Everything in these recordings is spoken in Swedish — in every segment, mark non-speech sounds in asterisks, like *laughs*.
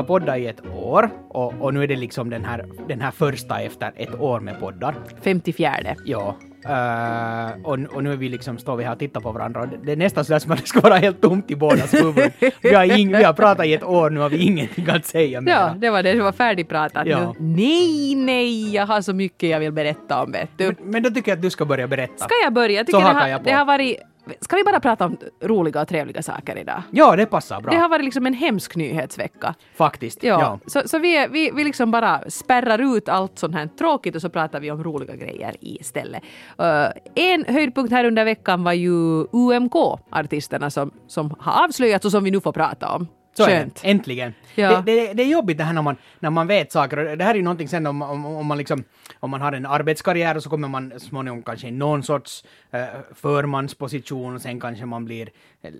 har poddat i ett år och, och nu är det liksom den här, den här första efter ett år med poddar. 54. Ja. Uh, och, och nu är vi liksom, står vi här och tittar på varandra och det, det är nästan sådär som att det ska vara helt tomt i bådas huvuden. vi, har ing, vi har pratat i ett år, nu har vi ingenting att säga mer. Ja, det var det, det var färdigpratat Ja. nu. Nej, nej, jag har så mycket jag vill berätta om vet du. Men, men då tycker jag att du ska börja berätta. Ska jag börja? Jag tycker Så det, har, jag på. det har varit... Ska vi bara prata om roliga och trevliga saker idag? Ja, det passar bra. Det har varit liksom en hemsk nyhetsvecka. Faktiskt. Ja, Ja. Så, så vi, vi, vi liksom bara spärrar ut allt sånt här tråkigt och så pratar vi om roliga grejer istället. Uh, en höjdpunkt här under veckan var ju UMK-artisterna som, som har avslöjats och som vi nu får prata om. Så är Skönt. det. Äntligen. Ja. Det, det, det är jobbigt det här när man, när man vet saker. Det här är ju någonting sen om, om, om, man liksom, om man har en arbetskarriär och så kommer man småningom kanske i någon sorts eh, förmansposition och sen kanske man blir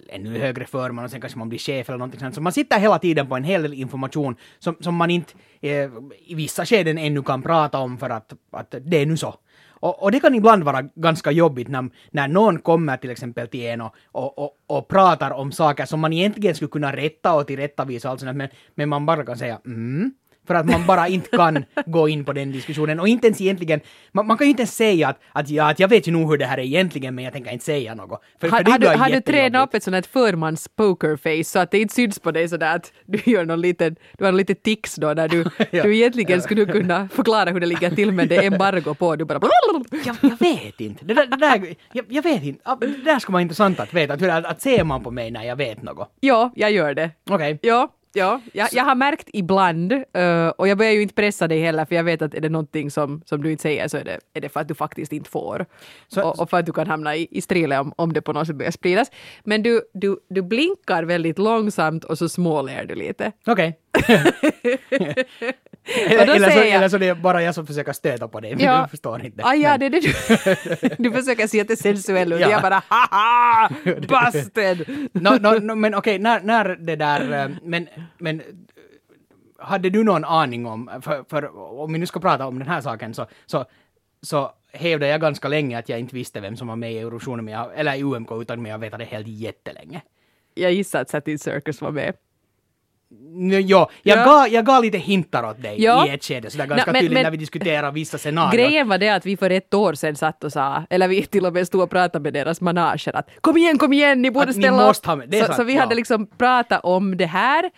ännu högre förman och sen kanske man blir chef eller någonting sånt. Så man sitter hela tiden på en hel del information som, som man inte eh, i vissa skeden ännu kan prata om för att, att det är nu så. Och, och det kan ibland vara ganska jobbigt när, när någon kommer till exempel till en och, och, och, och pratar om saker som man egentligen skulle kunna rätta och tillrättavisa och allt sånt, men, men man bara kan säga mm. För att man bara inte kan *laughs* gå in på den diskussionen och inte ens egentligen, man, man kan ju inte ens säga att, att, ja, att jag vet ju nog hur det här är egentligen men jag tänker inte säga något. För, Har, för har, du, har du tränat upp ett sånt här förmans pokerface så att det inte syns på dig sådär att du gör någon liten, du har lite tics då när du, *laughs* Ja. du egentligen skulle kunna förklara hur det ligger till men det är embargo på du bara Jag, jag vet inte. Det där, det där, jag, jag vet inte. Det där skulle vara intressant att veta. Att, att, att ser man på mig när jag vet något? Ja, jag gör det. Okej. Ja, ja. Jag, jag har märkt ibland, eh, och jag börjar ju inte pressa dig heller, för jag vet att är det någonting som, som du inte säger så är det, är det för att du faktiskt inte får. Så- och, och för att du kan hamna i, i strile om, om det på något sätt börjar spridas. Men du, du, du blinkar väldigt långsamt och så småler du lite. Okej. Och *laughs* *laughs* eller, eller, så, jag- eller så det är bara jag som försöker stöta på dig, men du förstår inte. Ah, ja, Men- det är det du... *laughs* du försöker se att det är sensuell ut. Ja. Jag bara haha! *laughs* Busted! no, no, no, men okej, när, när det där... eh, Men, men hade du någon aning om, för, för om vi nu ska prata om den här saken så, så, så hävdade jag ganska länge att jag inte visste vem som var med i Eurovisionen, men jag, eller i UMK, utan men jag vet det helt jättelänge. Jag gissar att Satin Circus var med. Ja, jag, Ja. Gav, jag gav lite hintar åt dig Ja. i ett skede, sådär ganska Nå, men- tydligt men- när vi diskuterar vissa scenarier. Grejen var det att vi för ett år sedan satt och sa, eller vi till och med stod och pratade med deras manager att kom igen, kom igen, ni borde Att ni ställa måste upp. ha med- det är så, sant, så vi ja. hade liksom pratat om det här.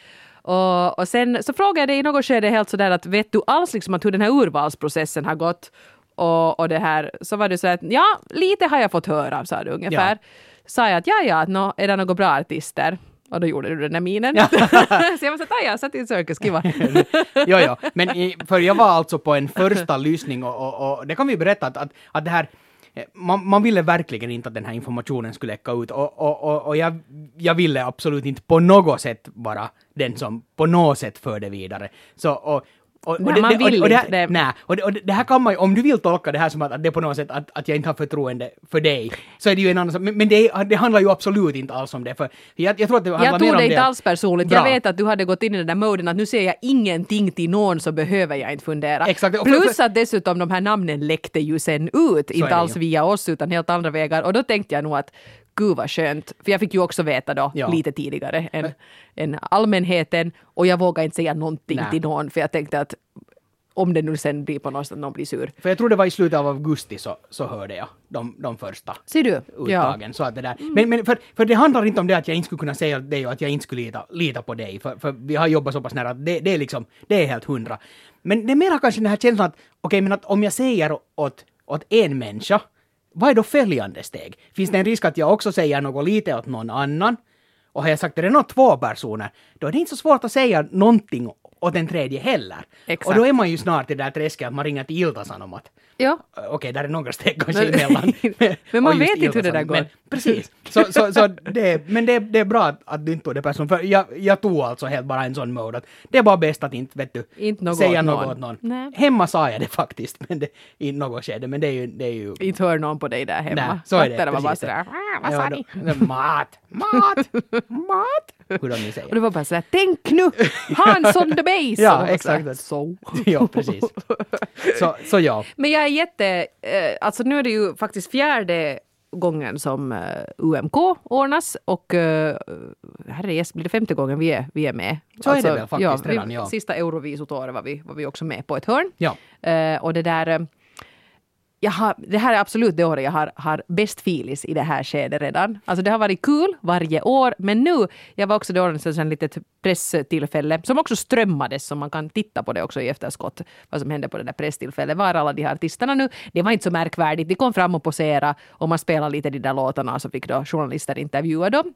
Och, och sen så frågade jag dig i något skede helt sådär att vet du alls liksom att hur den här urvalsprocessen har gått? Och, och det här, så var det så att ja, lite har jag fått höra, sa du ungefär. Sa jag att ja, ja, nå, är det några bra artister? Och då gjorde du den där minen. Ja. *laughs* så jag var så att "Ah, ja, satt i en cirkus, kiva. *laughs* jo, jo. Men i, för jag var alltså på en första lyssning och, och, och det kan vi berätta att, att, att det här eh, man, man ville verkligen inte att den här informationen skulle läcka ut och, och, och, och jag, jag ville absolut inte på något sätt vara den som på något sätt förde vidare. Så, och, och, och Nej, man vill och, och det, inte det. här- Nej, och det, och det här kan man ju, om du vill tolka det här som att, att det är på något sätt att, att jag inte har förtroende för dig, så är det ju en annan sak. Men, men det, det handlar ju absolut inte alls om det, för jag, jag tror att det handlar Jag mer tog om det inte alls personligt. Jag Bra. vet att du hade gått in i den där moden att nu säger jag ingenting till någon så behöver jag inte fundera. Exakt. Plus att dessutom de här namnen läckte ju sen ut, inte det alls via oss utan helt andra vägar. Och då tänkte jag nog att gud vad skönt, för jag fick ju också veta då Ja. lite tidigare än, än allmänheten och jag vågade inte säga någonting Nej. till någon för jag tänkte att om det nu sen blir på något sätt någon blir sur. För jag tror det var i slutet av augusti så, så hörde jag de, de första Ser du? Ja. uttagen. Så att det där. Men, men för, för det handlar inte om det att jag inte skulle kunna säga dig och att jag inte skulle lita, lita på dig. För, för vi har jobbat så pass nära att det, det är liksom, det är helt hundra. Men det är mera kanske den här känslan att, okej men att om jag säger åt, åt en människa, vad är då följande steg? Finns det en risk att jag också säger något lite åt någon annan? Och har jag sagt det redan två personer, då är det inte så svårt att säga någonting åt den tredje heller. Exakt. Och då är man ju snart i det där träsket att man ringer till Ilta-Sanom att Ja. Okej, där är några steg kanske emellan. *laughs* Men man vet inte hur det där går. Men, precis. *laughs* Så, så, så det, men det, det är bra att, att du inte tog det personligt. För jag, jag tog alltså helt bara en sån mode att det är bara bäst att inte, vet du, Inte något säga åt något åt någon. Nej. Hemma sa jag det faktiskt, men det, i något skede. Men det är ju... Det är ju Inte hör någon på dig där hemma. Nej, så är det. Katterna var bara sådär, det. "Ah, vad sa ni? Mat! Mat! Mat! Hur de nu Och säger. det var bara såhär, tänk nu! Hans on the base! Ja, Och exakt. So. ja, precis. Så, så ja. Men jag är jätte, eh, alltså nu är det ju faktiskt fjärde gången som eh, UMK ordnas och uh, herrejes, blir det femte gången vi är, vi är med? Så är det väl faktiskt ja, redan, ja. Sista Eurovisutåret var vi, var vi också med på ett hörn. Ja. Eh, och det där eh, jag har, det här är absolut det året jag har, har bäst filis i det här skedet redan. Alltså det har varit kul varje år, men nu, jag var också det året ett litet presstillfälle som också strömmades, så man kan titta på det också i efterskott, vad som hände på det där presstillfället. Var alla de här artisterna nu? Det var inte så märkvärdigt. De kom fram och poserade och man spelade lite de där låtarna och så fick då journalister intervjua dem.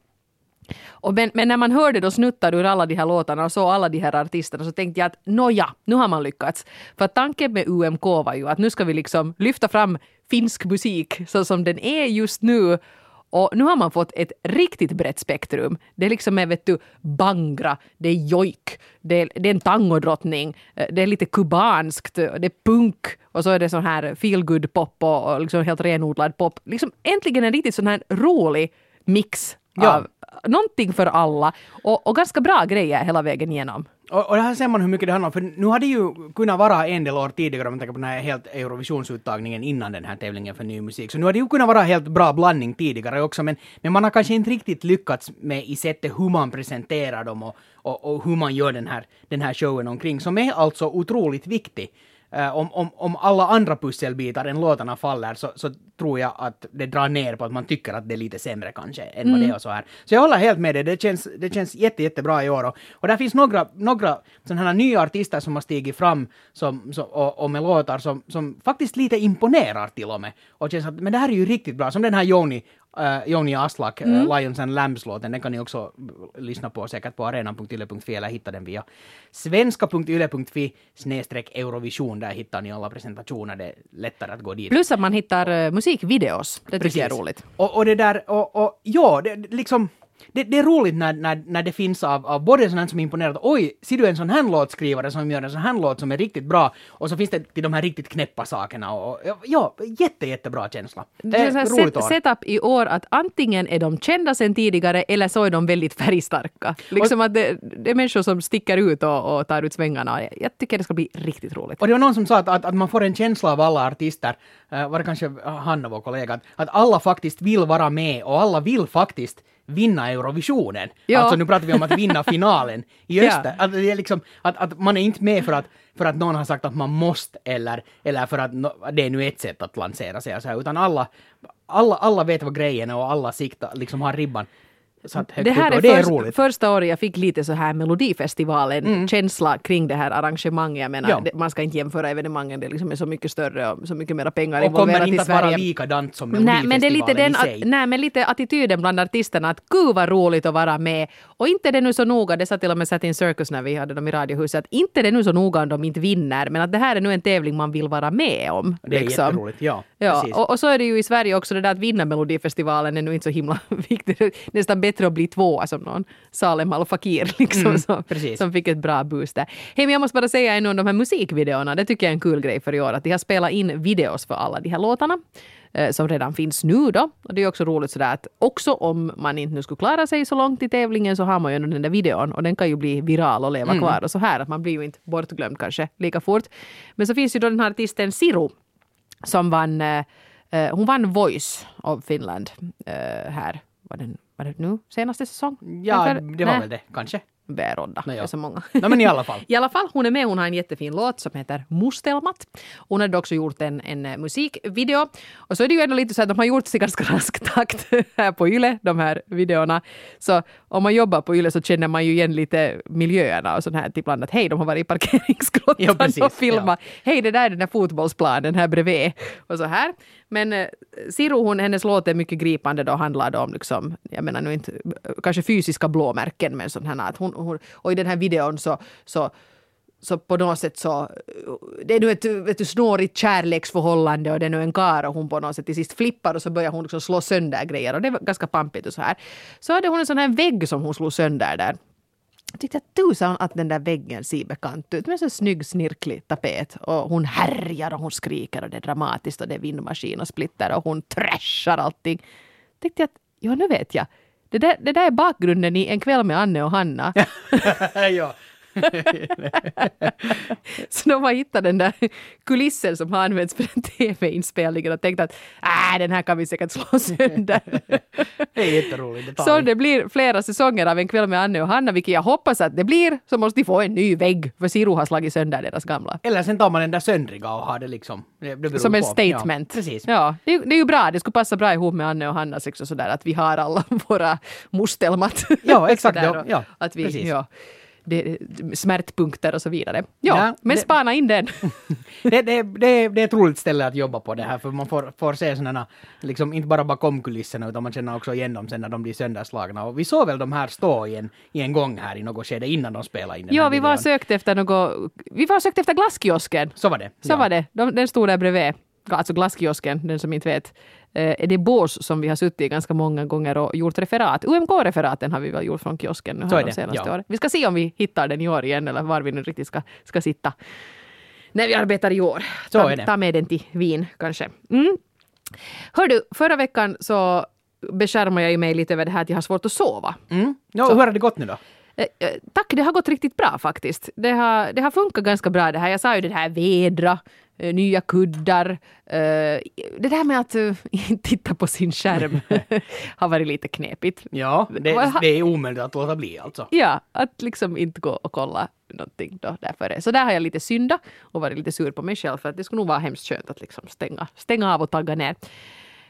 Och men, men, när man hörde då snuttar ur alla de här låtarna och så alla de här artisterna så tänkte jag att nåja, nu har man lyckats. För tanken med UMK var ju att nu ska vi liksom lyfta fram finsk musik så som den är just nu. Och nu har man fått ett riktigt brett spektrum. Det är liksom med, vet du, bangra, det är jojk, det är, det är en tangodrottning, eh, det är lite kubanskt, eh, det är punk och så är det sån här feelgood pop och, och liksom helt renodlad pop. Liksom äntligen en riktigt sån här rolig mix Ja. av någonting för alla och, och ganska bra grejer hela vägen igenom. Och, och det här ser man hur mycket det handlar om, för nu hade ju kunnat vara en del år tidigare om man tänker på den här helt Eurovisionsuttagningen innan den här tävlingen för ny musik. Så nu hade ju kunnat vara helt bra blandning tidigare också, men, men man har kanske inte riktigt lyckats med i sättet hur man presenterar dem och, och, och hur man gör den här, den här showen omkring, som är alltså otroligt viktig. Eh, om, om, om alla andra pusselbitar än låtarna faller så, så tror jag att det drar ner på att man tycker att det är lite sämre kanske än vad det är och så här. Så jag håller helt med dig, det känns, det känns jätte, jättebra i år. Och, och där finns några, några sådana här nya artister som har stigit fram som, som, och, och med låtar som, som faktiskt lite imponerar till och med. Och känns att men det här är ju riktigt bra, som den här Joni Uh, Joni Aslak, uh, Lions and Lambs-låten, den kan ni också lyssna på säkert på arenan.yle.fi eller hitta den via svenska.yle.fi snedstreck Eurovision. Där hittar ni alla presentationer, det är lättare att gå dit. Plus att man hittar uh, musikvideos. Det tycker jag är roligt. Och, och det där, och, och ja, det liksom det, det är roligt när, när, när det finns av, av både sådana som imponerar att oj, ser du en sån här låtskrivare som gör en sån här låt som är riktigt bra och så finns det till de här riktigt knäppa sakerna och ja, jätte, jättebra känsla. Det är ett en roligt set, år. setup i år att antingen är de kända sen tidigare eller så är de väldigt *laughs* färgstarka. Liksom att det, det är människor som sticker ut och, och tar ut svängarna. Jag, jag tycker det ska bli riktigt roligt. Och det var någon som sa att, att, att man får en känsla av alla artister, var det kanske Hanna, vår kollega, att, att alla faktiskt vill vara med och alla vill faktiskt vinna Eurovisionen. Ja. Alltså nu pratar vi om att vinna *laughs* finalen i Ja. öster. Att, det är liksom, att, att man är inte med för att, för att någon har sagt att man måste eller, eller för att no, det är nu ett sätt att lansera sig, och så här, utan alla, alla, alla vet vad grejen är och alla siktar, liksom har ribban satt högt Det här är, och det är först, roligt. första året jag fick lite så här Melodifestivalen-känsla kring det här arrangemanget. Jag menar, Ja. det, man ska inte jämföra evenemangen, det liksom är så mycket större och så mycket mera pengar Och kommer involverat inte i att vara Sverige. likadant som Nej, men det är lite Melodifestivalen den, i sig. att, nej, men lite attityden bland artisterna att gud vad roligt att vara med. Och inte det nu så noga, det sa till och med Satin Circus när vi hade dem i Radiohuset, att inte det nu så noga om de inte vinner, men att det här är nu en tävling man vill vara med om. Det är liksom. jätteroligt, ja. Ja, och, och så är det ju i Sverige också, det där att vinna Melodifestivalen är nu inte så himla *laughs* viktigt. Nästan bättre att bli tvåa som någon Salem Al Fakir *laughs* liksom, Mm, som, precis. som fick ett bra boost där. Hej, men jag måste bara säga ännu om de här musikvideorna, det tycker jag är en kul grej för i år, att de har spelat in videos för alla de här låtarna eh, som redan finns nu då. Och det är också roligt sådär att också om man inte nu skulle klara sig så långt i tävlingen så har man ju den där videon och den kan ju bli viral och leva kvar och så här att man blir ju inte bortglömd kanske lika fort. Men så finns ju då den här artisten Siru som vann, eh, eh, hon vann Voice of Finland eh, här, var, den, var det nu senaste säsong? Ja, Eller- det var Nej, väl det, kanske. Bärodda, Nå, det ja. är så många. No, men i alla fall. *laughs* I alla fall, hon är med. Hon har en jättefin låt som heter Mustelmat. Hon hade också gjort en, en eh, musikvideo. Och så är det ju ändå lite så att de har gjort sig ganska rask takt *laughs* här på Yle, de här videorna. Så om man jobbar på Yle så känner man ju igen lite miljöerna och sånt här. Ibland att hej, de har varit i parkeringsgrottan *laughs* Ja, precis, och filmat. Hej, det där är den där fotbollsplanen här bredvid. Och så här. Men eh, Siru, hon, hennes låt är mycket gripande då, handlar det om liksom, jag menar nu inte kanske fysiska blåmärken, men sån här att hon, hon och i den här videon så, så så på något sätt så, det är nu ett vet du, snårigt kärleksförhållande och det är nu en kar och hon på något sätt till sist flippar och så börjar hon liksom slå sönder grejer och det var ganska pampigt och så här. Så hade hon en sån här vägg som hon slog sönder där. Jag tyckte att tusan att den där väggen ser bekant ut med så snygg snirklig tapet och hon härjar och hon skriker och det är dramatiskt och det är vindmaskin och splitter och hon trashar allting. Tyckte att, ja nu vet jag. Det där, det där är bakgrunden i En kväll med Anne och Hanna. *laughs* ja så de har hittat den där kulissen som har använts för den tv-inspelningen och tänkt att äh, den här kan vi säkert slå sönder. Det är jätteroligt. detalj. Så det blir flera säsonger av En kväll med Anne och Hanna, vilket jag hoppas att det blir, så måste de få en ny vägg, för Siro har slagit sönder deras gamla. Eller sen tar man den där söndriga och har det liksom. Det, Som en på. statement. Ja, precis. Ja, det, är ju- det är ju bra, det skulle passa bra ihop med Anne och Hannas liksom sådär att vi har alla *laughs* våra mustelmat. Ja, exakt, *laughs* ja, att vi, precis. ja, det, smärtpunkter och så vidare. Ja, Ja, men det- spana in den. *laughs* Det, det, det, det är ett roligt ställe att jobba på det här, för man får, får se sådana, liksom inte bara bakom kulisserna, utan man känner också igen dem sen när de blir sönderslagna. Och vi såg väl de här stå i en, i en gång här i något skede innan de spelade in den Ja, vi var sökt efter något, vi var sökt efter glasskiosken. Så var det. Så ja. var det. De, den stod där bredvid. Alltså glasskiosken, den som inte vet. Är det bås som vi har suttit i ganska många gånger och gjort referat. UMK-referaten har vi väl gjort från kiosken nu här är de senaste ja. åren. Vi ska se om vi hittar den i år igen eller var vi nu riktigt ska, ska sitta. När vi arbetar i år. Så ta, ta med den till Wien kanske. Mm. Hör du, förra veckan så beskärmade jag ju mig lite över det här att jag har svårt att sova. Mm. Ja, hur har det gått nu då? Eh, eh, Tack, det har gått riktigt bra faktiskt. Det har, det har funkat ganska bra det här. Jag sa ju det här vädra, nya kuddar. eh, Det där med att eh, *laughs* titta på sin skärm *laughs* har varit lite knepigt. Ja, det, det är omöjligt att låta bli alltså. Ja, att liksom inte gå och kolla någonting då därför. Så där har jag lite synda och varit lite sur på mig själv för att det skulle nog vara hemskt skönt att liksom stänga, stänga av och tagga ner.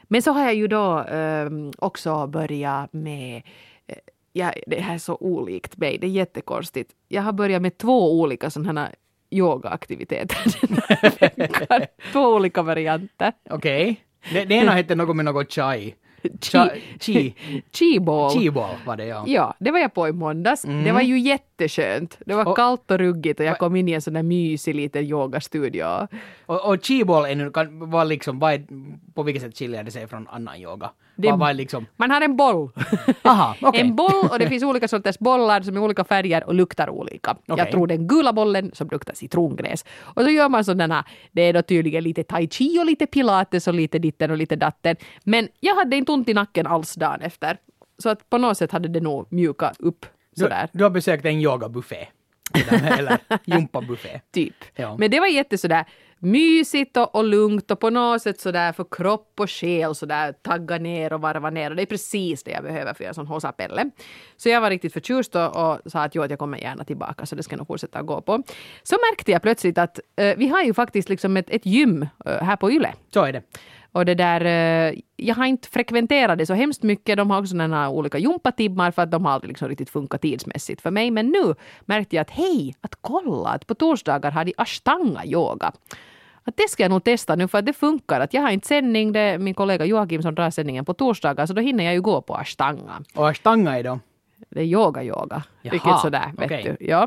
Men så har jag ju då ehm, också börjat med eh, Ja, det här är så olikt mig, det är jättekonstigt. Jag har börjat med två olika sådana yogaaktiviteter den *laughs* här veckan. Två olika varianter. Okej. Det, det ena hette något med något chai. Cha, chi. *laughs* Chi-ball. Chi-ball var det ja. Ja, det var jag på i måndags. Det var ju jätteskönt. Det var Och- kallt och ruggigt och jag kom in i en sån där mysig liten yogastudio. Och, och chi-ball är nu, kan, var liksom, vad är, på vilket sätt skiljer det sig från annan yoga? Det- vad är liksom, Man har en boll. *laughs* aha, *laughs* okej. En boll och det finns olika sorters bollar som är olika färger och luktar olika. Jag Okej. tror den gula bollen som luktar citrongräs. Och så gör man sådana, det är då tydligen lite tai chi och lite pilates och lite ditten och lite datten. Men jag hade inte ont i nacken alls dagen efter. Så att på något sätt hade det nog mjukat upp sådär. du har besökt en yogabuffé. Eller, *laughs* gympabuffé. Typ. Ja. Men det var jätte sådär mysigt och, och lugnt och på något sätt sådär för kropp och själ sådär tagga ner och varva ner och det är precis det jag behöver för att göra sån hosapelle. Så jag var riktigt förtjust och, och sa att jo, att jag kommer gärna tillbaka så det ska jag nog fortsätta gå på. Så märkte jag plötsligt att eh, vi har ju faktiskt liksom ett, ett gym eh, här på Yle. Så är det. Och det där, eh, jag har inte frekventerat det så hemskt mycket. De har också sådana olika gympatimmar för att de har aldrig liksom riktigt funkat tidsmässigt för mig. Men nu märkte jag att hej, att kolla, att på torsdagar har de ashtanga-yoga. Att det ska jag nog testa nu för att det funkar. Att jag har inte sändning, det är min kollega Joakim som drar sändningen på torsdagar så då hinner jag ju gå på ashtanga. Och ashtanga är då? Det är yoga-yoga. Vilket sådär, vet okej. du. Ja.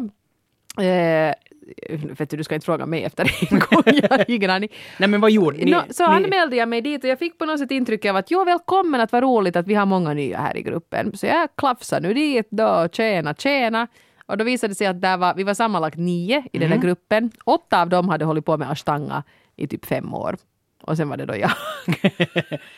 Eh, *laughs* vet du, du ska inte fråga mig efter en gång, *laughs* jag har ingen aning. Nej men vad gjorde ni? Nå, så ni, anmälde jag mig dit och jag fick på något sätt intryck av att jo, välkommen att vara roligt att vi har många nya här i gruppen. Så jag klafsade nu dit då, tjena, tjena. Och då visade det sig att där var, vi var sammanlagt nio i den Mm. här gruppen. Åtta av dem hade hållit på med ashtanga i typ fem år. Och sen var det då jag.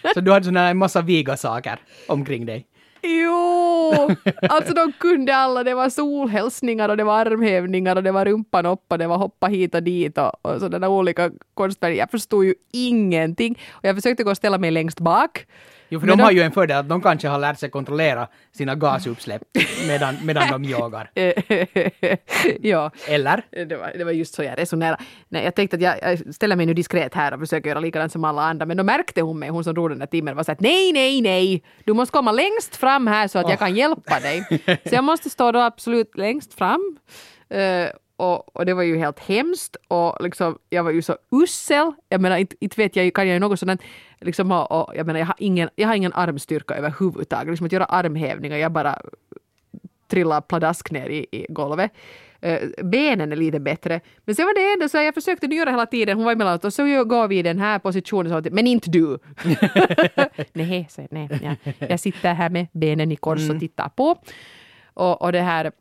*laughs* Så du hade såna en massa viga-saker omkring dig? Jo! Alltså de kunde alla. Det var solhälsningar och det var armhävningar och det var rumpan upp och det var hoppa hit och dit och, och sådana olika konstverk. Jag förstod ju ingenting. Och jag försökte gå och ställa mig längst bak. Jo, för Men de har ju en fördel att de kanske har lärt sig kontrollera sina gasutsläpp *laughs* medan, medan de yogar. *laughs* ja, Eller? det var, det var just så jag resonerade. Nej, jag tänkte att jag, jag ställer mig nu diskret här och försöker göra likadant som alla andra. Men då märkte hon mig, hon som drog den där timmen, var så att nej, nej, nej, du måste komma längst fram här så att jag kan hjälpa dig. *laughs* Så jag måste stå då absolut längst fram. Eh, och, och det var ju helt hemskt och liksom, jag var ju så usel. Jag menar, inte, inte vet jag, kan jag ju något sådant, liksom, och, och, jag menar, jag har ingen, jag har ingen armstyrka överhuvudtaget. Liksom att göra armhävningar, jag bara trillar pladask ner i, i golvet. Eh, benen är lite bättre. Men sen var det ändå så här, jag försökte nu göra hela tiden, hon var emellanåt och så går vi den här positionen, så, att- men inte du. *laughs* nej, så, nej ja. jag sitter här med benen i kors och tittar på. Och, och det här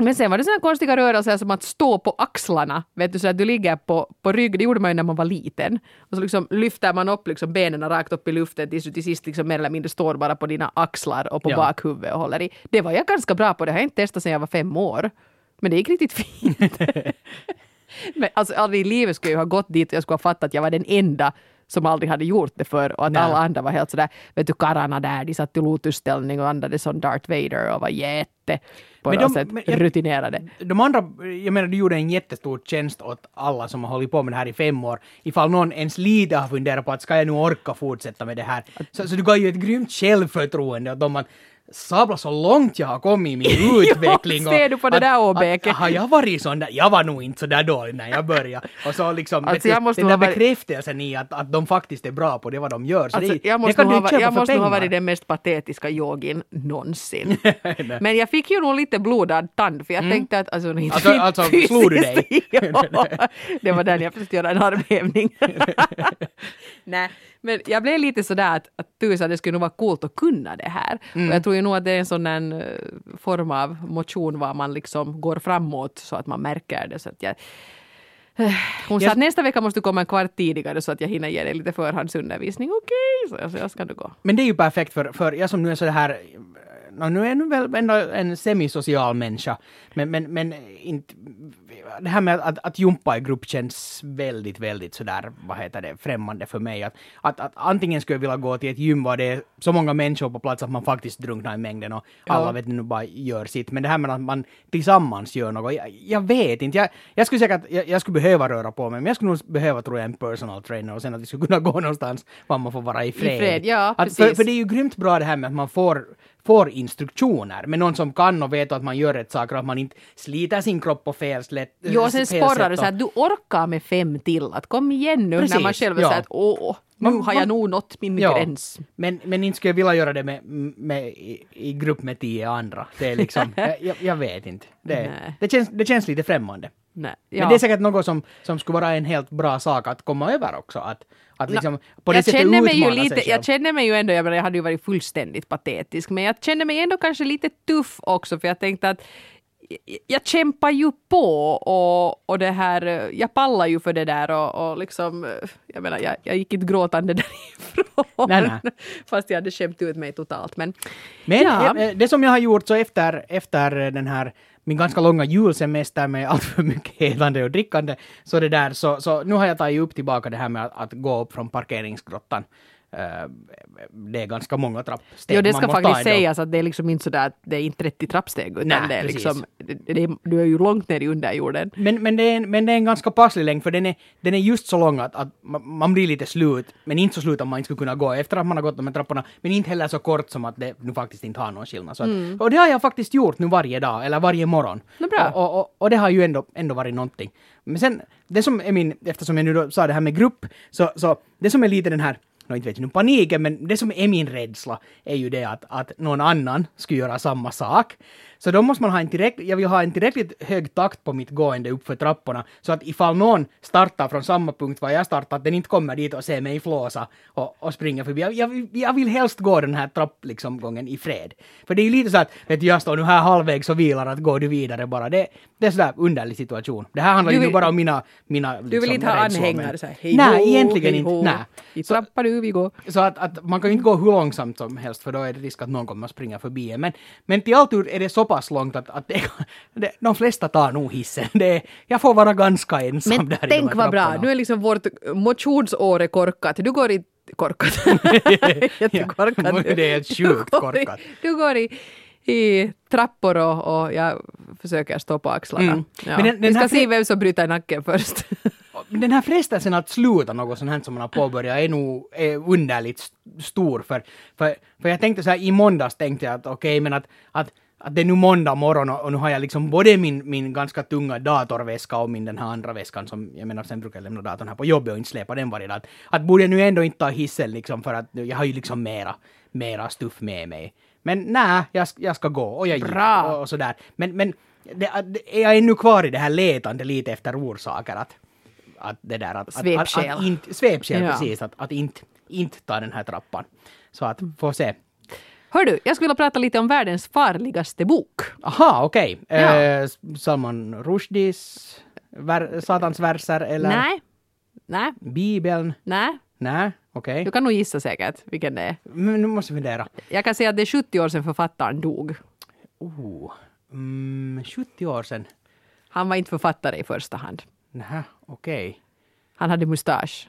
men sen var det sådana konstiga rörelser som att stå på axlarna. Vet du, så att du ligger på, på rygg, det gjorde man ju när man var liten. Och så liksom lyfter man upp liksom benen rakt upp i luften tills du till sist liksom mer eller mindre står bara på dina axlar och på Ja. bakhuvudet och håller i. Det var jag ganska bra på, det har jag inte testat sedan jag var fem år. Men det gick riktigt fint. *laughs* Men alltså aldrig i livet skulle jag ha gått dit och jag skulle ha fattat att jag var den enda som aldrig hade gjort det för och att Nej. alla andra var helt sådär, vet du karlarna där, de satt i lotusställning och andades som Darth Vader och var jätte på Men något de- sätt men jag- rutinerade. De andra, jag menar du gjorde en jättestor tjänst åt alla som har hållit på med det här i fem år. Ifall någon ens lite har funderat på att ska jag nu orka fortsätta med det här. Så, så du gav ju ett grymt självförtroende åt dem att sabla så långt jag har kommit i min *laughs* utveckling. ser du på det där, Åbeke? Har jag varit sån där? Jag var nog inte så där dålig när jag började. Och så liksom, Alltså, jag måste den där varit- bekräftelsen i att, att de faktiskt är bra på det vad de gör. Så Alltså, det, jag det måste, kan nog ha, jag för måste nog ha varit den mest patetiska yogin någonsin. *laughs* Men jag fick ju nog lite blodad tand för jag tänkte att alltså, inte Alltså- *laughs* alltså, slog du dig? det var den jag försökte göra en armhävning. Nej, men jag blev lite sådär att, att tusan det skulle nog vara coolt att kunna det här. Mm. Och jag tror ju nog att det är en sån där eh, form av motion var man liksom går framåt så att man märker det. Så att jag, Eh, hon sa Jag- att nästa vecka måste du komma en kvart tidigare så att jag hinner ge dig lite förhandsundervisning. Okej, jag, så jag ska nu gå. Men det är ju perfekt för, för jag som nu är så här, no, nu är jag nu väl ändå en semisocial människa, men, men, men inte, det här med att, att jumpa i grupp känns väldigt, väldigt sådär, vad heter det, främmande för mig. Att, att, att antingen skulle jag vilja gå till ett gym var det är så många människor på plats att man faktiskt drunknar i mängden och Ja. alla vet nu bara gör sitt. Men det här med att man tillsammans gör något, jag, jag vet inte. Jag, jag skulle säkert, jag, jag skulle behöva röra på mig, men jag skulle nog behöva, tror jag, en personal trainer och sen att vi skulle kunna gå någonstans var man får vara i fred. fred, ja, att, för, för det är ju grymt bra det här med att man får, får instruktioner med någon som kan och vet att man gör rätt saker och att man inte sliter sin kropp på fel sätt. Jo, och sen sporrar du så att du orkar med fem till. Att kom igen nu när man Precis, själv är ja. så att åh, nu har jag nog nått min Ja. gräns. Men, men inte skulle jag vilja göra det med, med, i, i grupp med tio andra. Det är liksom, *laughs* jag, jag, vet inte. Det, det, känns, det känns lite främmande. Nej, Men det är säkert något som, som skulle vara en helt bra sak att komma över också. Att, att liksom på det jag sättet känner mig ju utmana sig lite, själv. jag känner mig ju ändå, jag, menar, jag hade ju varit fullständigt patetisk, men jag känner mig ändå kanske lite tuff också för jag tänkte att jag- kämpar ju på och, och det här, jag pallar ju för det där och, och liksom, jag menar, jag, jag gick inte gråtande *laughs* därifrån. Nej, nej. Fast jag hade skämt ut mig totalt. Men, Men ja. eh, det som jag har gjort så efter, efter den här min ganska långa julsemester med allt för mycket ätande och drickande, så det där, så, så nu har jag tagit upp tillbaka det här med att, att gå upp från parkeringsgrottan. Eh, det är ganska många trappsteg Jo, det ska faktiskt sägas att det är liksom inte sådär att det är inte 30 trappsteg utan Nej, det är precis. liksom, det, är, du är ju långt ner i underjorden. Men, men, det är en, men det är en ganska passlig längd, för den är, den är just så lång att, att ma- man blir lite slut, men inte så slut att man inte skulle kunna gå efter att man har gått de här trapporna, men inte heller så kort som att det nu faktiskt inte har någon skillnad. Så att, Och det har jag faktiskt gjort nu varje dag, eller varje morgon. Mm. Och, och, och, och det har ju ändå, ändå varit någonting. Men sen, det som är min, eftersom jag nu då sa det här med grupp, så, så det som är lite den här Nå, inte vet jag nu paniken, men det som är min rädsla är ju det att, att någon annan skulle göra samma sak. Så då måste man ha en tillräckligt, jag vill ha en tillräckligt hög takt på mitt gående uppför trapporna, så att ifall någon startar från samma punkt var jag startat, att den inte kommer dit och ser mig flåsa och, och springa förbi. Jag, jag, vill- jag vill helst gå den här trappgången liksom, i fred. För det är ju lite så att, vet du, jag står nu här halvvägs och vilar, att går du vidare bara. Det, det är sådär underlig situation. Det här handlar ju nu bara om mina, mina Du vill liksom, inte ha anhängare så här, hej Nej, egentligen hej inte. Nej. I trappar du, vi går. så att, att man kan ju inte gå hur långsamt som helst för då är det risk att någon kommer att springa förbi en. Men, men till alltur är det så pass långt att, att det, det, de flesta tar nog hissen. Det, jag får vara ganska ensam Men där de tänk vad bra, nu är liksom vårt motionsår korkat. Du går i korkat. *laughs* *laughs* Jättekorkat. Ja, det är sjukt korkat. Du går i, i trappor och, och jag försöker stå på axlarna. Mm. Ja. Men den- den Vi ska här se vem som bryter nacken först. Men *laughs* Den här frestelsen att sluta något sånt här som man har påbörjat är nog är underligt st- stor. För, för, för jag tänkte så här, i måndags tänkte jag att okej, men att, att att det är nu måndag morgon och, och nu har jag liksom både min, min ganska tunga datorväska och min den här andra väskan som, jag menar sen brukar jag lämna datorn här på jobbet och inte släpa den varje dag. Att, att borde jag nu ändå inte ta hissen liksom för att jag har ju liksom mera, mera stuff med mig. Men nej, jag, jag ska gå och jag gick Bra. och, och sådär. Men, men det, det, jag är ännu kvar i det här letande lite efter orsaker. Att, att det där att... Svepskäl. Att, att, inte, svepskäl, Ja. precis. Att, att inte, inte ta den här trappan. Så att, få se. Hör du, jag skulle vilja prata lite om världens farligaste bok. Aha, okej. Ja. Eh, Salman Rushdies ver, Satans verser eller Nej, nej, Bibeln? nej. Nej, okej. Du kan nog gissa säkert vilken det är. Men nu måste vi fundera. Jag kan säga att det är 70 år sedan författaren dog. Oh, mm, 70 år sedan. Han var inte författare i första hand. Nähä, okej. Han hade mustasch.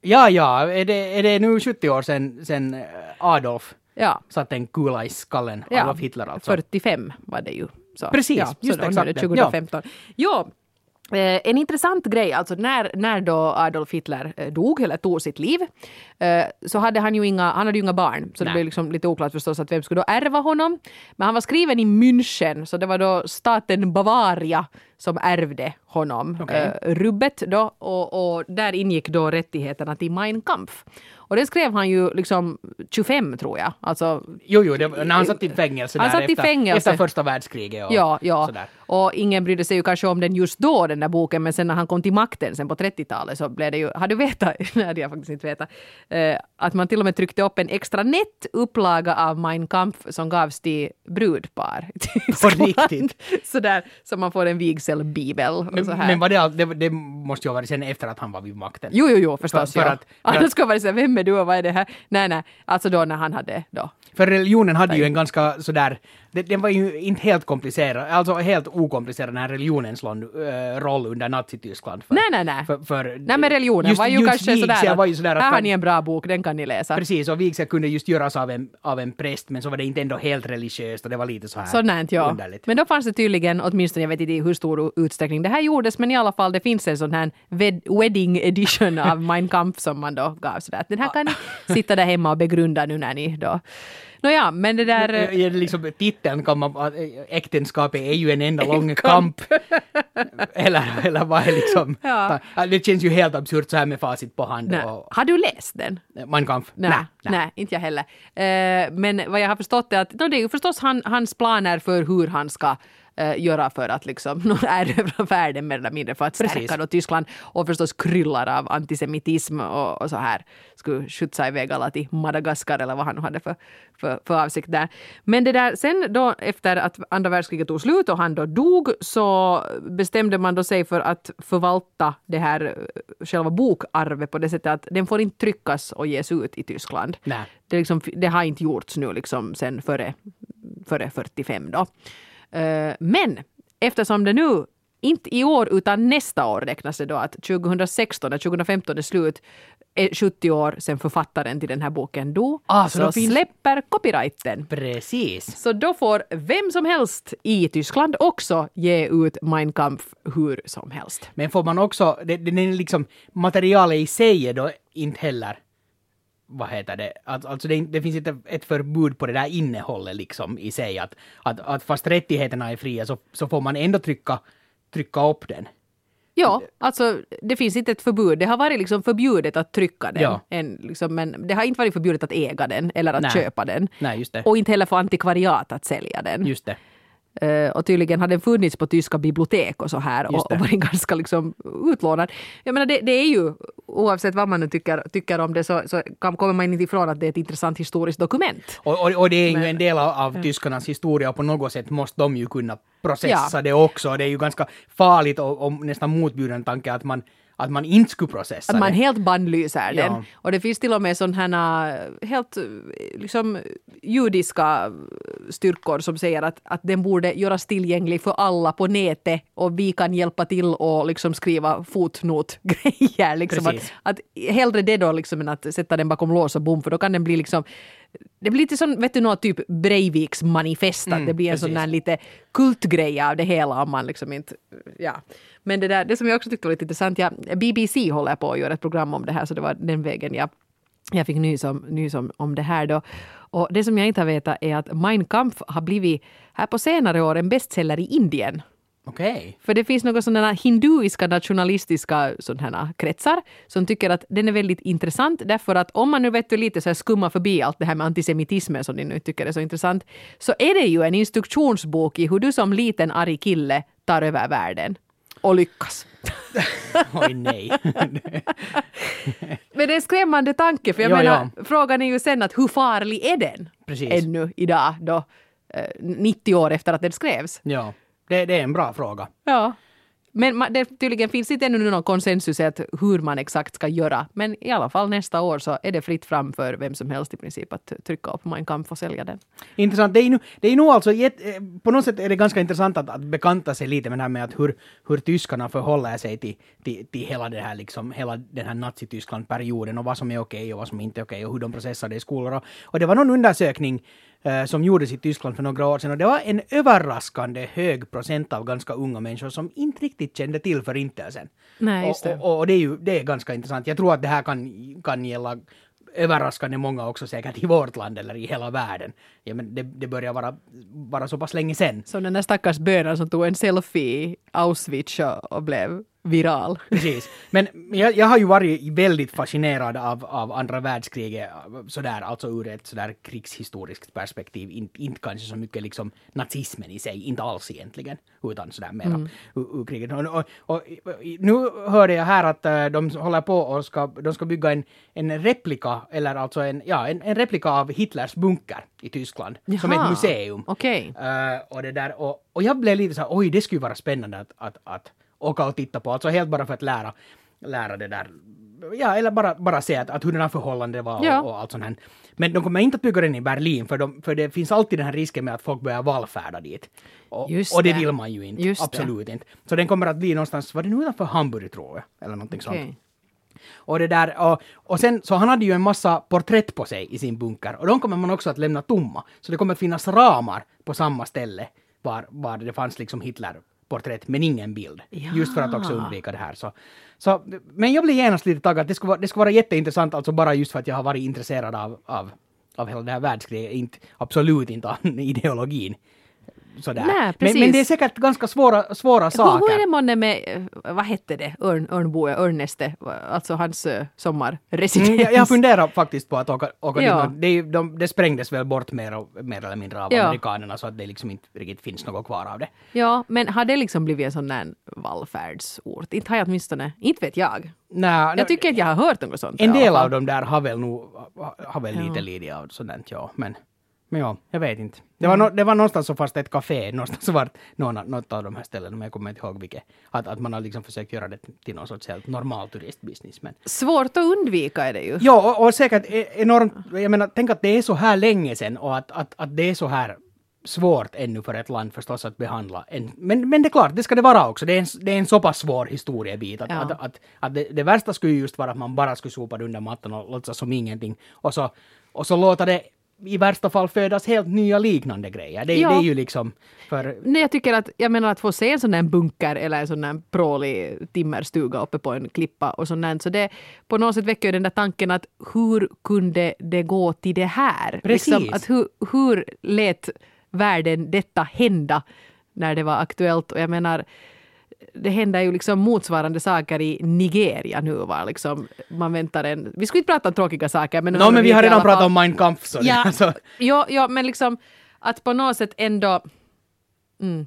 Ja, ja, är det, är det nu 70 år sedan, sedan eh, Adolf Ja. satte en kula i skallen? Ja, Adolf Hitler alltså. 45 var det ju. Så. Precis, ja, just så exakt nu är det. det 2015. Ja. Eh, en intressant grej, alltså när, när då Adolf Hitler eh, dog, eller tog sitt liv, eh, så hade han ju inga, han hade ju inga barn. Så det Nej. blev liksom lite oklart förstås att vem skulle då ärva honom. Men han var skriven i München, så det var då staten Bavaria som ärvde honom. Eh, rubbet då, och, och där ingick då rättigheterna till Mein Kampf. Och den skrev han ju liksom 25 tror jag. Alltså Jo, jo, det, när han satt i fängelse Han satt i efter, fängelse. efter första världskriget och Ja, ja. sådär. Och ingen brydde sig ju kanske om den just då, den där boken, men sen när han kom till makten sen på 30-talet så blev det ju, har du vetat, nej *laughs* det hade jag faktiskt inte vetat, eh, att man till och med tryckte upp en extra nätt upplaga av Mein Kampf som gavs till brudpar. Tyskland. riktigt? *laughs* Sådär, så man får en vigselbibel och så här. men var det, det, det måste ju ha varit sen efter att han var vid makten. Jo, jo, jo, förstås. För- för ja. att- för Annars skulle man säga, vem är du och vad är det här? Nej, nej, alltså då när han hade då. För religionen hade ju en ganska sådär, det, den var ju inte helt komplicerad, alltså helt okomplicerad den här religionens äh, roll under Nazityskland. För, Nej, nej, nej. För, för, Nej, men religionen just- var ju just kanske sådär var ju att, sådär att här har ni en bra bok, den kan ni läsa. Precis, och vigsel kunde just göras av en, av en präst, men så var det inte ändå helt religiöst och det var lite så här Sådant ja. underligt. Men då fanns det tydligen, åtminstone jag vet inte i hur stor utsträckning det här gjordes, men i alla fall det finns en sån här wed- wedding edition av Mein Kampf som man då gav sådär att den här kan ni sitta där hemma och begrunda nu när ni då Nåja, men det där... Är det liksom, titeln kan man, äktenskapet är ju en enda *laughs* lång kamp. *laughs* eller, eller vad är liksom... Ja. Det känns ju helt absurt så här med facit på hand. Och, Har du läst den? Mein Kampf? Nej, nej. inte jag heller. Eh, men vad jag har förstått är att no, det är ju förstås han, hans planer för hur han ska eh, göra för att liksom *laughs* erövra världen mer eller mindre för att stärka Precis. då Tyskland och förstås kryllar av antisemitism och, och så här skulle skjutsa iväg alla till Madagaskar eller vad han nu hade för, för, för avsikt där. Men det där sen då efter att andra världskriget tog slut och han då dog så bestämde man då sig för att förvalta det här eh, själva bokarvet på det sättet att den får inte tryckas och ges ut i Tyskland. Nej. Det, liksom, det har inte gjorts nu liksom sen före, före 45 då. Eh, men eftersom det nu inte i år utan nästa år räknas det då att 2016, när 2015 är slut, är 70 år sedan författaren till den här boken dog, Ah, så så, då finns- släpper copyrighten. Precis. Så då får vem som helst i Tyskland också ge ut Mein Kampf hur som helst. Men får man också, det, det är liksom, materialet i sig är då inte heller, vad heter det, att, alltså det, det finns inte ett förbud på det där innehållet liksom i sig, att, att, att fast rättigheterna är fria så, så får man ändå trycka, trycka upp den. Ja, alltså det finns inte ett förbud. Det har varit liksom förbjudet att trycka den. Ja. En, liksom, men det har inte varit förbjudet att äga den eller att Nej. köpa den. Nej. Och inte heller för antikvariat att sälja den. Just det. Eh, och tydligen har den funnits på tyska bibliotek och så här och, och varit ganska liksom utlånad. Jag menar det, det är ju, oavsett vad man nu tycker, tycker om det så, så kommer man inte ifrån att det är ett intressant historiskt dokument. Och, och, och det är ju Men- en del av, av tyskarnas historia och på något sätt måste de ju kunna processa Ja. det också. Det är ju ganska farligt och, och nästan motbjudande tanke att man, att man inte skulle processa Att man det. helt bannlyser Ja. den. Och det finns till och med sådana helt liksom judiska styrkor som säger att, att den borde göras tillgänglig för alla på nätet och vi kan hjälpa till och liksom skriva fotnotgrejer. *laughs* Liksom att, att hellre det då liksom än att sätta den bakom lås och bom för då kan den bli liksom det blir lite sån, vet du något, typ Breiviks manifest, Mm, det blir en sån precis. där lite kultgrej av det hela om man liksom inte, ja. Men det där, det som jag också tyckte var lite intressant, ja, BBC håller på att göra ett program om det här så det var den vägen jag, jag fick nys om, nys om, om det här då. Och det som jag inte har vetat är att Mein Kampf har blivit här på senare år en bestseller i Indien. Okej. För det finns några sådana hinduiska nationalistiska sådana kretsar som tycker att den är väldigt intressant därför att om man nu vet du lite så här skumma förbi allt det här med antisemitismen som ni nu tycker är så intressant så är det ju en instruktionsbok i hur du som liten arg kille tar över världen och lyckas. *laughs* Oj nej. Men det är en skrämmande tanke för jag Ja, menar frågan är ju sen att hur farlig är den Precis. ännu idag då eh, 90 år efter att den skrevs? ja, det, det är en bra fråga. Ja. Men det tydligen finns inte ännu någon konsensus att hur man exakt ska göra. Men i alla fall nästa år så är det fritt fram för vem som helst i princip att trycka upp Mein Kampf och sälja den. Intressant. Det är, nu, det är nog alltså, eh, på något sätt är det ganska intressant att, att bekanta sig lite med det här med att hur, hur tyskarna förhåller sig till, till, till hela, det här, liksom, hela den här Nazityskland-perioden och vad som är okej och vad som inte är okej och hur de processar det i skolor. Och, och det var någon undersökning som gjordes i Tyskland för några år sedan och det var en överraskande hög procent av ganska unga människor som inte riktigt kände till Förintelsen. Nej, just det. Och, och, och det är ju det är ganska intressant. Jag tror att det här kan, kan gälla överraskande många också säkert i vårt land eller i hela världen. Ja, men det, det börjar vara, vara så pass länge sedan. Som den där stackars bönaren som tog en selfie i Auschwitz och blev viral. Precis. Men jag, jag har ju varit väldigt fascinerad av, av andra världskriget sådär, alltså ur ett sådär krigshistoriskt perspektiv. Inte, inte kanske så mycket liksom nazismen i sig, inte alls egentligen, utan sådär mera Mm. ur, ur kriget. Och, och, och, nu hörde jag här att eh, de håller på och ska, de ska bygga en, en replika, eller alltså en, ja, en, en replika av Hitlers bunker i Tyskland, som Jaha. ett museum. Okej. Eh, och, det där, och, och jag blev lite så här, oj, det skulle vara spännande att, att, att åka och titta på. Alltså helt bara för att lära, lära det där. Ja, eller bara, bara se att, att hur den här förhållandet var Ja. och, och allt sånt här. Men de kommer inte att bygga den i Berlin, för, de, för det finns alltid den här risken med att folk börjar vallfärda dit. Och, Just och det det. vill man ju inte. Just det. Absolut inte. Så den kommer att bli någonstans, var det nu utanför Hamburg tror jag? Eller någonting sånt. Okej. Och det där, och, och sen, så han hade ju en massa porträtt på sig i sin bunker och de kommer man också att lämna tomma. Så det kommer att finnas ramar på samma ställe var, var det fanns liksom Hitler-porträtt men ingen bild. Ja. Just för att också undvika det här. Så, så, men jag blev genast lite taggad. Det skulle, vara, det skulle vara jätteintressant, alltså bara just för att jag har varit intresserad av, av, av hela det här världskriget. Inte, absolut inte av *laughs* ideologin. Sådär. Nej, men, men det är säkert ganska svåra, svåra Hur, saker. hur är det månne med, eh, vad hette det, Örn, Örnboe, Örnäste, alltså hans sommarresidens? Mm, jag, jag funderar faktiskt på att åka, åka Ja. dit. Det, de, det sprängdes väl bort mer, och, mer eller mindre av Ja. amerikanerna så att det liksom inte riktigt finns något kvar av det. Ja, men har det liksom blivit en sån där vallfärdsort? Inte har jag åtminstone, inte vet jag. Nä, Jag tycker inte jag har hört något sånt. en del av dem där har väl nog har väl Ja. lite lidit av sådant, ja. Men, men ja, jag vet inte. Det var, no, det var någonstans så fast ett café, någonstans så var någon, något av de här ställena, men jag kommer inte ihåg vilket. Att, att man har liksom försökt göra det till någon sorts helt normal turistbusiness. Men, Svårt att undvika är det ju. Ja, och, och säkert e- enormt, jag menar, tänk att det är så här länge sedan och att, att, att det är så här svårt ännu för ett land förstås att behandla. En, men, men det är klart, det ska det vara också. Det är en, det är en så pass svår historiebit att, Ja. att, att, att det, det värsta skulle ju just vara att man bara skulle sopa det under mattan och låtsas som ingenting. Och så, och så låta det i värsta fall födas helt nya liknande grejer. Det, Ja. det är ju liksom för... Nej, jag tycker att, jag menar att få se en sån där bunker eller en sån där prålig timmerstuga uppe på en klippa och sånt där, så det på något sätt väcker ju den där tanken att hur kunde det gå till det här? Precis. Liksom, att hur, hur lät världen detta hända när det var aktuellt? Och jag menar, det händer ju liksom motsvarande saker i Nigeria nu. Va? Liksom, man väntar en... Vi skulle inte prata om tråkiga saker. Men, Nå, men vi har redan pratat om Mein Kampf. *laughs* Så Ja, alltså, ja, ja, men liksom att på något sätt ändå... Mm.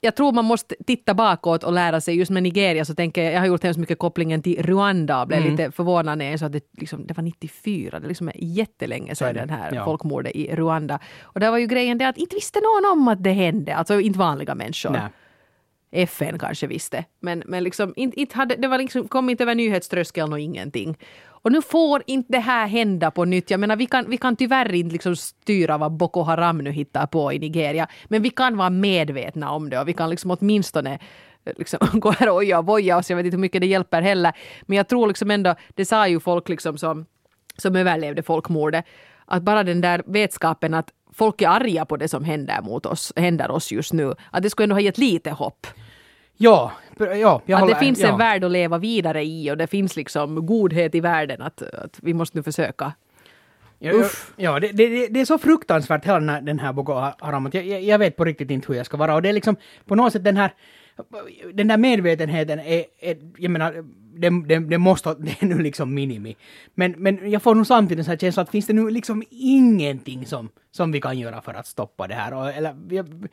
Jag tror man måste titta bakåt och lära sig. Just med Nigeria så tänker jag, jag har gjort hemskt mycket kopplingen till Rwanda och blev Mm. lite förvånad när jag sa att det, liksom, det var 94, det liksom är jättelänge sedan den här ja. folkmordet i Rwanda. Och där var ju grejen det att inte visste någon om att det hände, alltså inte vanliga människor. nej. FN kanske visste. Men, men liksom, inte, inte hade, det var liksom, kom inte över nyhetströskeln och ingenting. Och nu får inte det här hända på nytt. Jag menar, vi kan, vi kan tyvärr inte liksom styra vad Boko Haram nu hittar på i Nigeria. Men vi kan vara medvetna om det och vi kan liksom åtminstone eh, liksom, *laughs* gå här och oja och boja oss. Jag vet inte hur mycket det hjälper heller. Men jag tror liksom ändå, det sa ju folk liksom som, som överlevde folkmordet, att bara den där vetskapen att folk är arga på det som händer mot oss, händer oss just nu, att det skulle ändå ha gett lite hopp. Ja, ja, jag Att det finns ja. en värld att leva vidare i och det finns liksom godhet i världen att, att vi måste nu försöka. Ja, Uff. ja det, det, det är så fruktansvärt hela den här, den här Boko Haram jag, jag vet på riktigt inte hur jag ska vara. Och det är liksom på något sätt den här den där medvetenheten är, är jag menar, det, det, det måste, *laughs* det är nu liksom minimi. Men, men jag får nog samtidigt en här känsla att finns det nu liksom ingenting som, som vi kan göra för att stoppa det här? Och, eller, jag,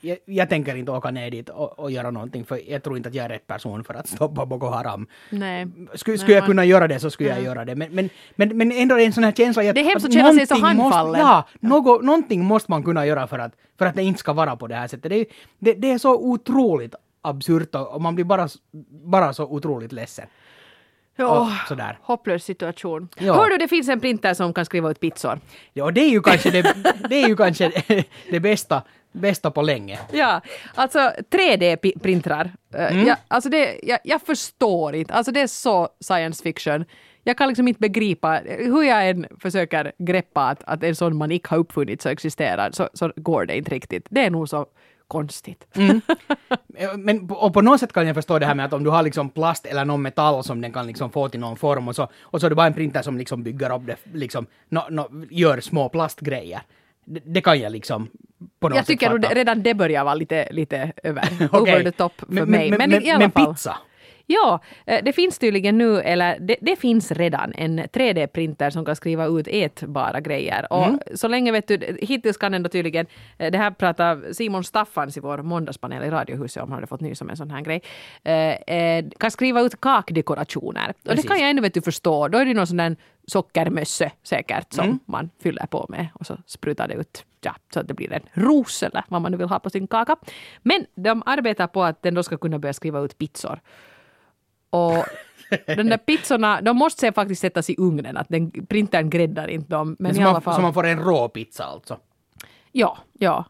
jag, jag tänker inte åka ner dit och, och göra någonting för jag tror inte att jag är rätt person för att *laughs* stoppa Boko Haram. Nej. Skulle, Nej, skulle jag man- kunna göra det så skulle jag göra det. Men, men, men, men ändå är det en sån här känsla att, Det är hemskt att känna sig så handfallen. Ja, något, någonting måste man kunna göra för att, för att det inte ska vara på det här sättet. Det, det, det är så otroligt absurt och, och man blir bara, bara så otroligt ledsen. Ja, Och sådär. hopplös situation. Ja. Hör du, det finns en printer som kan skriva ut pizzor. Ja, och det är ju kanske det, *laughs* det, är ju kanske det bästa, bästa på länge. Ja, alltså 3D-printrar. Mm. Ja, alltså det, jag, jag förstår inte, alltså det är så science fiction. Jag kan liksom inte begripa, hur jag än försöker greppa att, att en sån man inte har uppfunnit så existerar, så, så går det inte riktigt. Det är nog så konstigt. Mm. *laughs* Men, på- och på något sätt kan jag förstå det här med att om du har liksom plast eller någon metall som den kan liksom få till någon form och så, och så är det bara en printer som liksom bygger upp det, liksom, no, no, gör små plastgrejer. Det, det kan jag liksom på något Jag tycker sätt fatta. det- redan det börjar vara lite, lite över, *laughs* Okej. over the top för mig. Men, i alla men fall. pizza? Ja, eh, det finns tydligen nu, eller det, det finns redan en 3D-printer som kan skriva ut ätbara grejer. Och Mm. så länge vet du, hittills kan ändå tydligen, eh, det här pratar Simon Staffans i vår måndagspanel i Radiohuset om, han hade fått nys om en sån här grej, eh, kan skriva ut kakdekorationer. Och det kan jag ännu vet du förstå, då är det någon sån där sockermösse säkert som Mm. man fyller på med och så sprutar det ut ja, så att det blir en ros eller vad man nu vill ha på sin kaka. Men de arbetar på att den då ska kunna börja skriva ut pizzor. Och de där pizzorna, de måste faktiskt sättas i ugnen, att den, printern gräddar inte dem. Men Men i så, alla fall. så man får en rå pizza alltså? Ja, ja.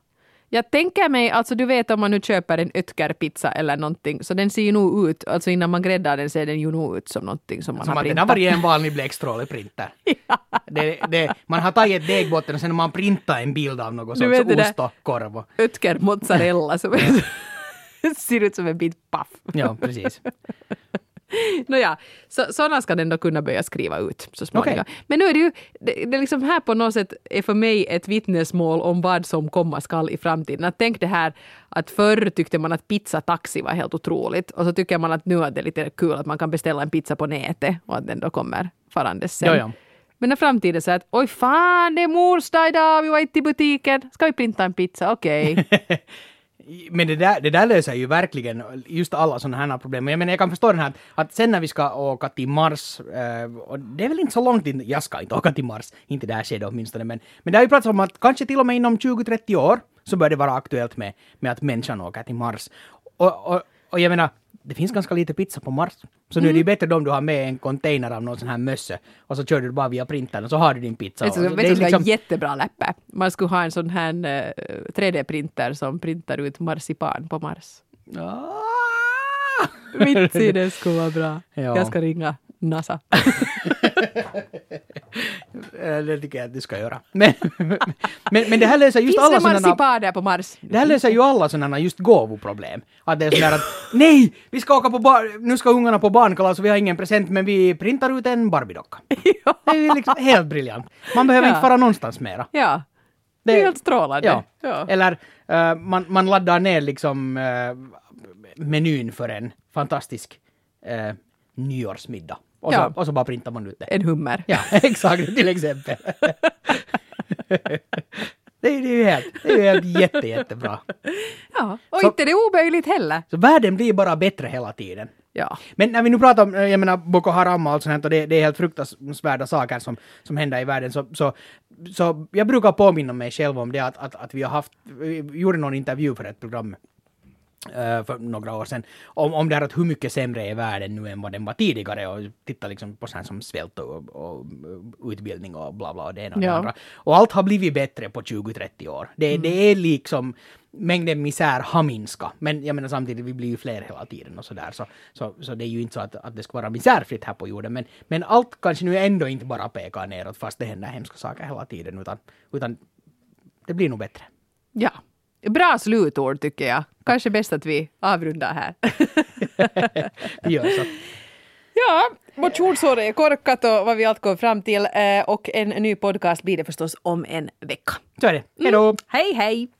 Jag tänker mig, alltså du vet om man nu köper en Ötker-pizza eller någonting, så den ser ju nog ut, alltså innan man gräddar den ser den ju nog ut som någonting som man Som har att den har printat. varit en *laughs* vanlig bläckstråleprinter. det, det, man har tagit degbotten och sen har man printat en bild av något det där- ost och korv. och- Ötker mozzarella som *laughs* ser ut som en bit paff. Ja, precis. *laughs* Nåja, så, sådana ska den då kunna börja skriva ut så småningom. Men nu är det ju, det, det liksom här på något sätt är för mig ett vittnesmål om vad som komma skall i framtiden. Att tänk det här att förr tyckte man att pizzataxi var helt otroligt och så tycker man att nu är det lite kul att man kan beställa en pizza på nätet och att den då kommer farandes sen. Ja, ja. Men när framtiden säger att oj fan det är mors dag idag, vi var inte i butiken, ska vi printa en pizza, okej. *laughs* Men det där, det där löser ju verkligen just alla sådana här problem. Men jag menar, jag kan förstå den här att, sen när vi ska åka till Mars, eh, och det är väl inte så långt in, jag ska inte åka till Mars, inte det här skedet åtminstone, men, men det har ju pratats om att kanske till och med inom 20-30 år så bör det vara aktuellt med, med att människan åker till Mars. Och, och, och jag menar, det finns ganska lite pizza på Mars. Så nu är det Mm. ju bättre då om du har med en container av någon sån här mössa och så kör du bara via printern och så har du din pizza. Och vet det är liksom- jättebra läppe. Man skulle ha en sån här eh, 3D-printer som printar ut marsipan på Mars. Ah! Vitsi, det *laughs* skulle vara bra. Ja. Jag ska ringa NASA. Eh, *laughs* Det tycker jag att du ska göra. Men, men, men det här löser just Finns alla det sådana... marsipaner på Mars? Det här löser ju alla sådana just gåvoproblem. Att det är sådär att *laughs* nej, vi ska åka på bar, nu ska ungarna på barnkalas och vi har ingen present men vi printar ut en Barbiedocka. *laughs* ja. Det är liksom helt briljant. Man behöver Ja. inte fara någonstans mera. ja. Det är helt strålande. Ja. Ja. Eller eh, man, man laddar ner liksom uh, menyn för en fantastisk uh, nyårsmiddag. Och, Ja. så, och så bara printar man ut det. En hummer. Ja, *laughs* exakt, till exempel. det, *laughs* är, det är ju helt, det är ju helt jätte, jättebra. Ja. Och Så- inte det är omöjligt heller. Så världen blir bara bättre hela tiden. Ja. Men när vi nu pratar om, eh, jag menar, Boko Haram och allt sånt här, och det, det är helt fruktansvärda saker som, som händer i världen, så, så, så jag brukar påminna mig själv om det att, att, att vi har haft, vi gjorde någon intervju för ett program för några år sedan, om, om det här att hur mycket sämre är världen nu än vad den var tidigare och titta liksom på sånt som svält och, och utbildning och bla bla och det ena och det Ja. andra. Och allt har blivit bättre på 20-30 år. Det, det är liksom mängden misär har minskat. Men jag menar samtidigt, vi blir ju fler hela tiden och sådär. Så, så, så det är ju inte så att, att det ska vara misärfritt här på jorden. Men, men allt kanske nu ändå inte bara pekar neråt fast det händer hemska saker hela tiden. Utan, utan det blir nog bättre. ja. Bra slutord tycker jag. Kanske bäst att vi avrundar här. *laughs* Vi gör så. Ja, motionsåret är korkat och vad vi allt kom fram till. Eh, Och en ny podcast blir det förstås om en vecka. Så är det. Hej då! Hej hej!